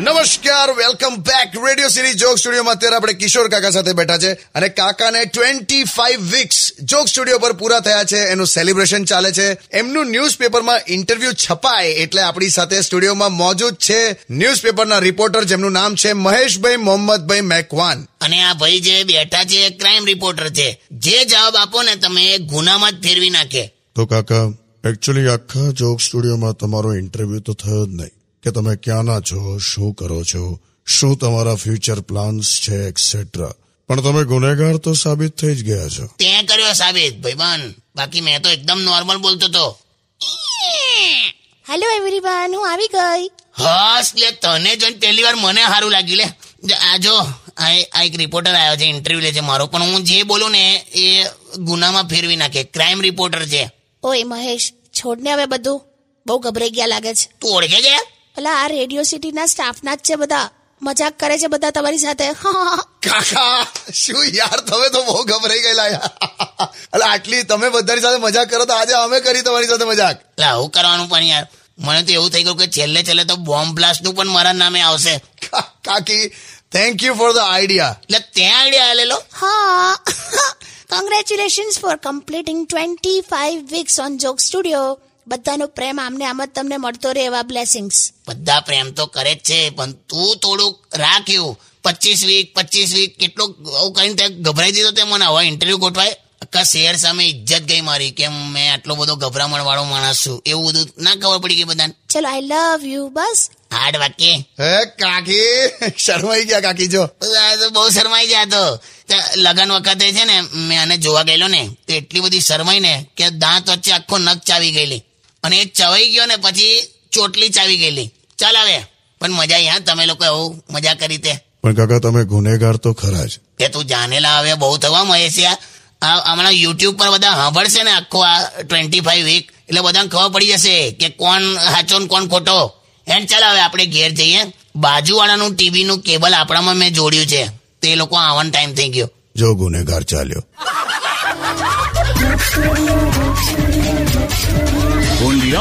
નમસ્કાર welcome back radio series joke સ્ટુડિયોમાં અત્યારે આપણે કિશોર કાકા સાથે બેઠા છે અને કાકાને twenty five weeks joke studio પર પૂરા થયા છે. એનું સેલિબ્રેશન ચાલે છે. એમનું ન્યૂઝપેપરમાં ઇન્ટરવ્યુ છપાય એટલે આપણી સાથે સ્ટુડિયોમાં મોજૂદ છે ન્યૂઝપેપરના રિપોર્ટર જેમનું નામ છે મહેશભાઈ મોહમ્મદભાઈ મેકવાન. અને આ ભાઈ જે બેઠા છે એ ક્રાઇમ રિપોર્ટર છે. જે જવાબ આપો ને તમે ગુનામાં જ ફેરવી નાખે. તો કાકા એકચ્યુઅલી આખા જોક સ્ટુડિયોમાં તમારો ઇન્ટરવ્યુ તો થયો જ નહીં. કે તમે ક્યાંના છો શું કરો છો શું તમારા ફ્યુચર પ્લાન્સ છે એક્સેટ્રા પણ તમે ગુનેગાર તો સાબિત થઈ જ ગયા છો. તે કર્યો સાબિત ભાઈબાન બાકી મેં તો એકદમ નોર્મલ બોલતો તો હેલો એવરીવન હું આવી ગઈ. હસ લે તને જોઈને પહેલી વાર મને સારું લાગી લે. આ જો આ આ એક રિપોર્ટર આવ્યો છે ઇન્ટરવ્યુ લે છે મારો. પણ હું જે બોલું ને એ ગુનામાં ફેરવી નાખે. ક્રાઇમ રિપોર્ટર છે. ઓય મહેશ છોડને હવે બધું? બહુ ગભરાઈ ગયા લાગે છે. તું ઓળખે છે? પેલા આ રેડિયો સિટીના સ્ટાફના જ છે બધા. મજાક કરે છે બધા તમારી સાથે. કાકા શું યાર તમે તો બહુ ગભરાઈ ગયેલા યાર. એટલે આટલી તમે બધાની સાથે મજાક કરો તો આજે અમે કરી તમારી સાથે મજાક. એટલે આવું કરવાનું પણ યાર. મને તો એવું થઈ ગયું કે છેલ્લે છેલ્લે તો બોમ્બ બ્લાસ્ટનું પણ મારા નામે આવશે. કાકી thank you for the idea એટલે ત્યાં આઈડિયા આલેલો? હા. Congratulations for completing twenty five weeks on joke studio બધાનો પ્રેમ આમને આમ જ તમને મળતો રહે એવા બ્લેસિંગ્સ બધા પ્રેમ તો કરે જ છે પણ તું થોડુંક રાખ્યું. પચીસ વીક પચીસ વીક કેટલું આવું કરીને તે ગભરાઈ દીધો તે મને. હવે ઇન્ટરવ્યુ ગોઠવાય. આખા શહેર સામે ઇજ્જત ગઈ મારી કેમ મેં આટલો બધો ગભરામણ વાળો માણસ છું. એવું બધું ના ખબર પડી ગઈ બધાને. ચલો આઈ લવ યુ બસ. હાર્ડ વાક્ય. હે કાકી? શરમાઈ ગયા કાકી જો. બહુ શરમાઈ ગયા તે. લગન વખતે છે ને મેં આને જોવા ગયેલો ને તો એટલી બધી શરમાઈ ને કે દાંત વચ્ચે આખો નખ ચાવી ગયેલી. અને એ ચવાઈ ગયો ને પછી ચોટલી ચાવી ગયેલી. ચાલ આવે. પણ મજા આવી તમે લોકો એવું મજા કરી તે. પણ કાકા તમે ગુનેગાર તો ખરા જ. એ તું જાનેલા હવે બહુ થવા મહેશિયા આ. હમણાં યુટ્યુબ પર બધા સાંભળશે ને આખો આ ટ્વેન્ટી ફાઈવ વીક એટલે બધાને ખબર પડી જશે કે કોણ સાચો ને કોણ ખોટો. એન્ડ ચાલ હવે આપણે ઘેર જઈએ. બાજુવાળાનું ટીવીનું કેબલ આપણામાં મેં જોડ્યું છે. તો લોકો આવવાનો ટાઈમ થઈ ગયો. જો ગુનેગાર ચાલ્યો. Radio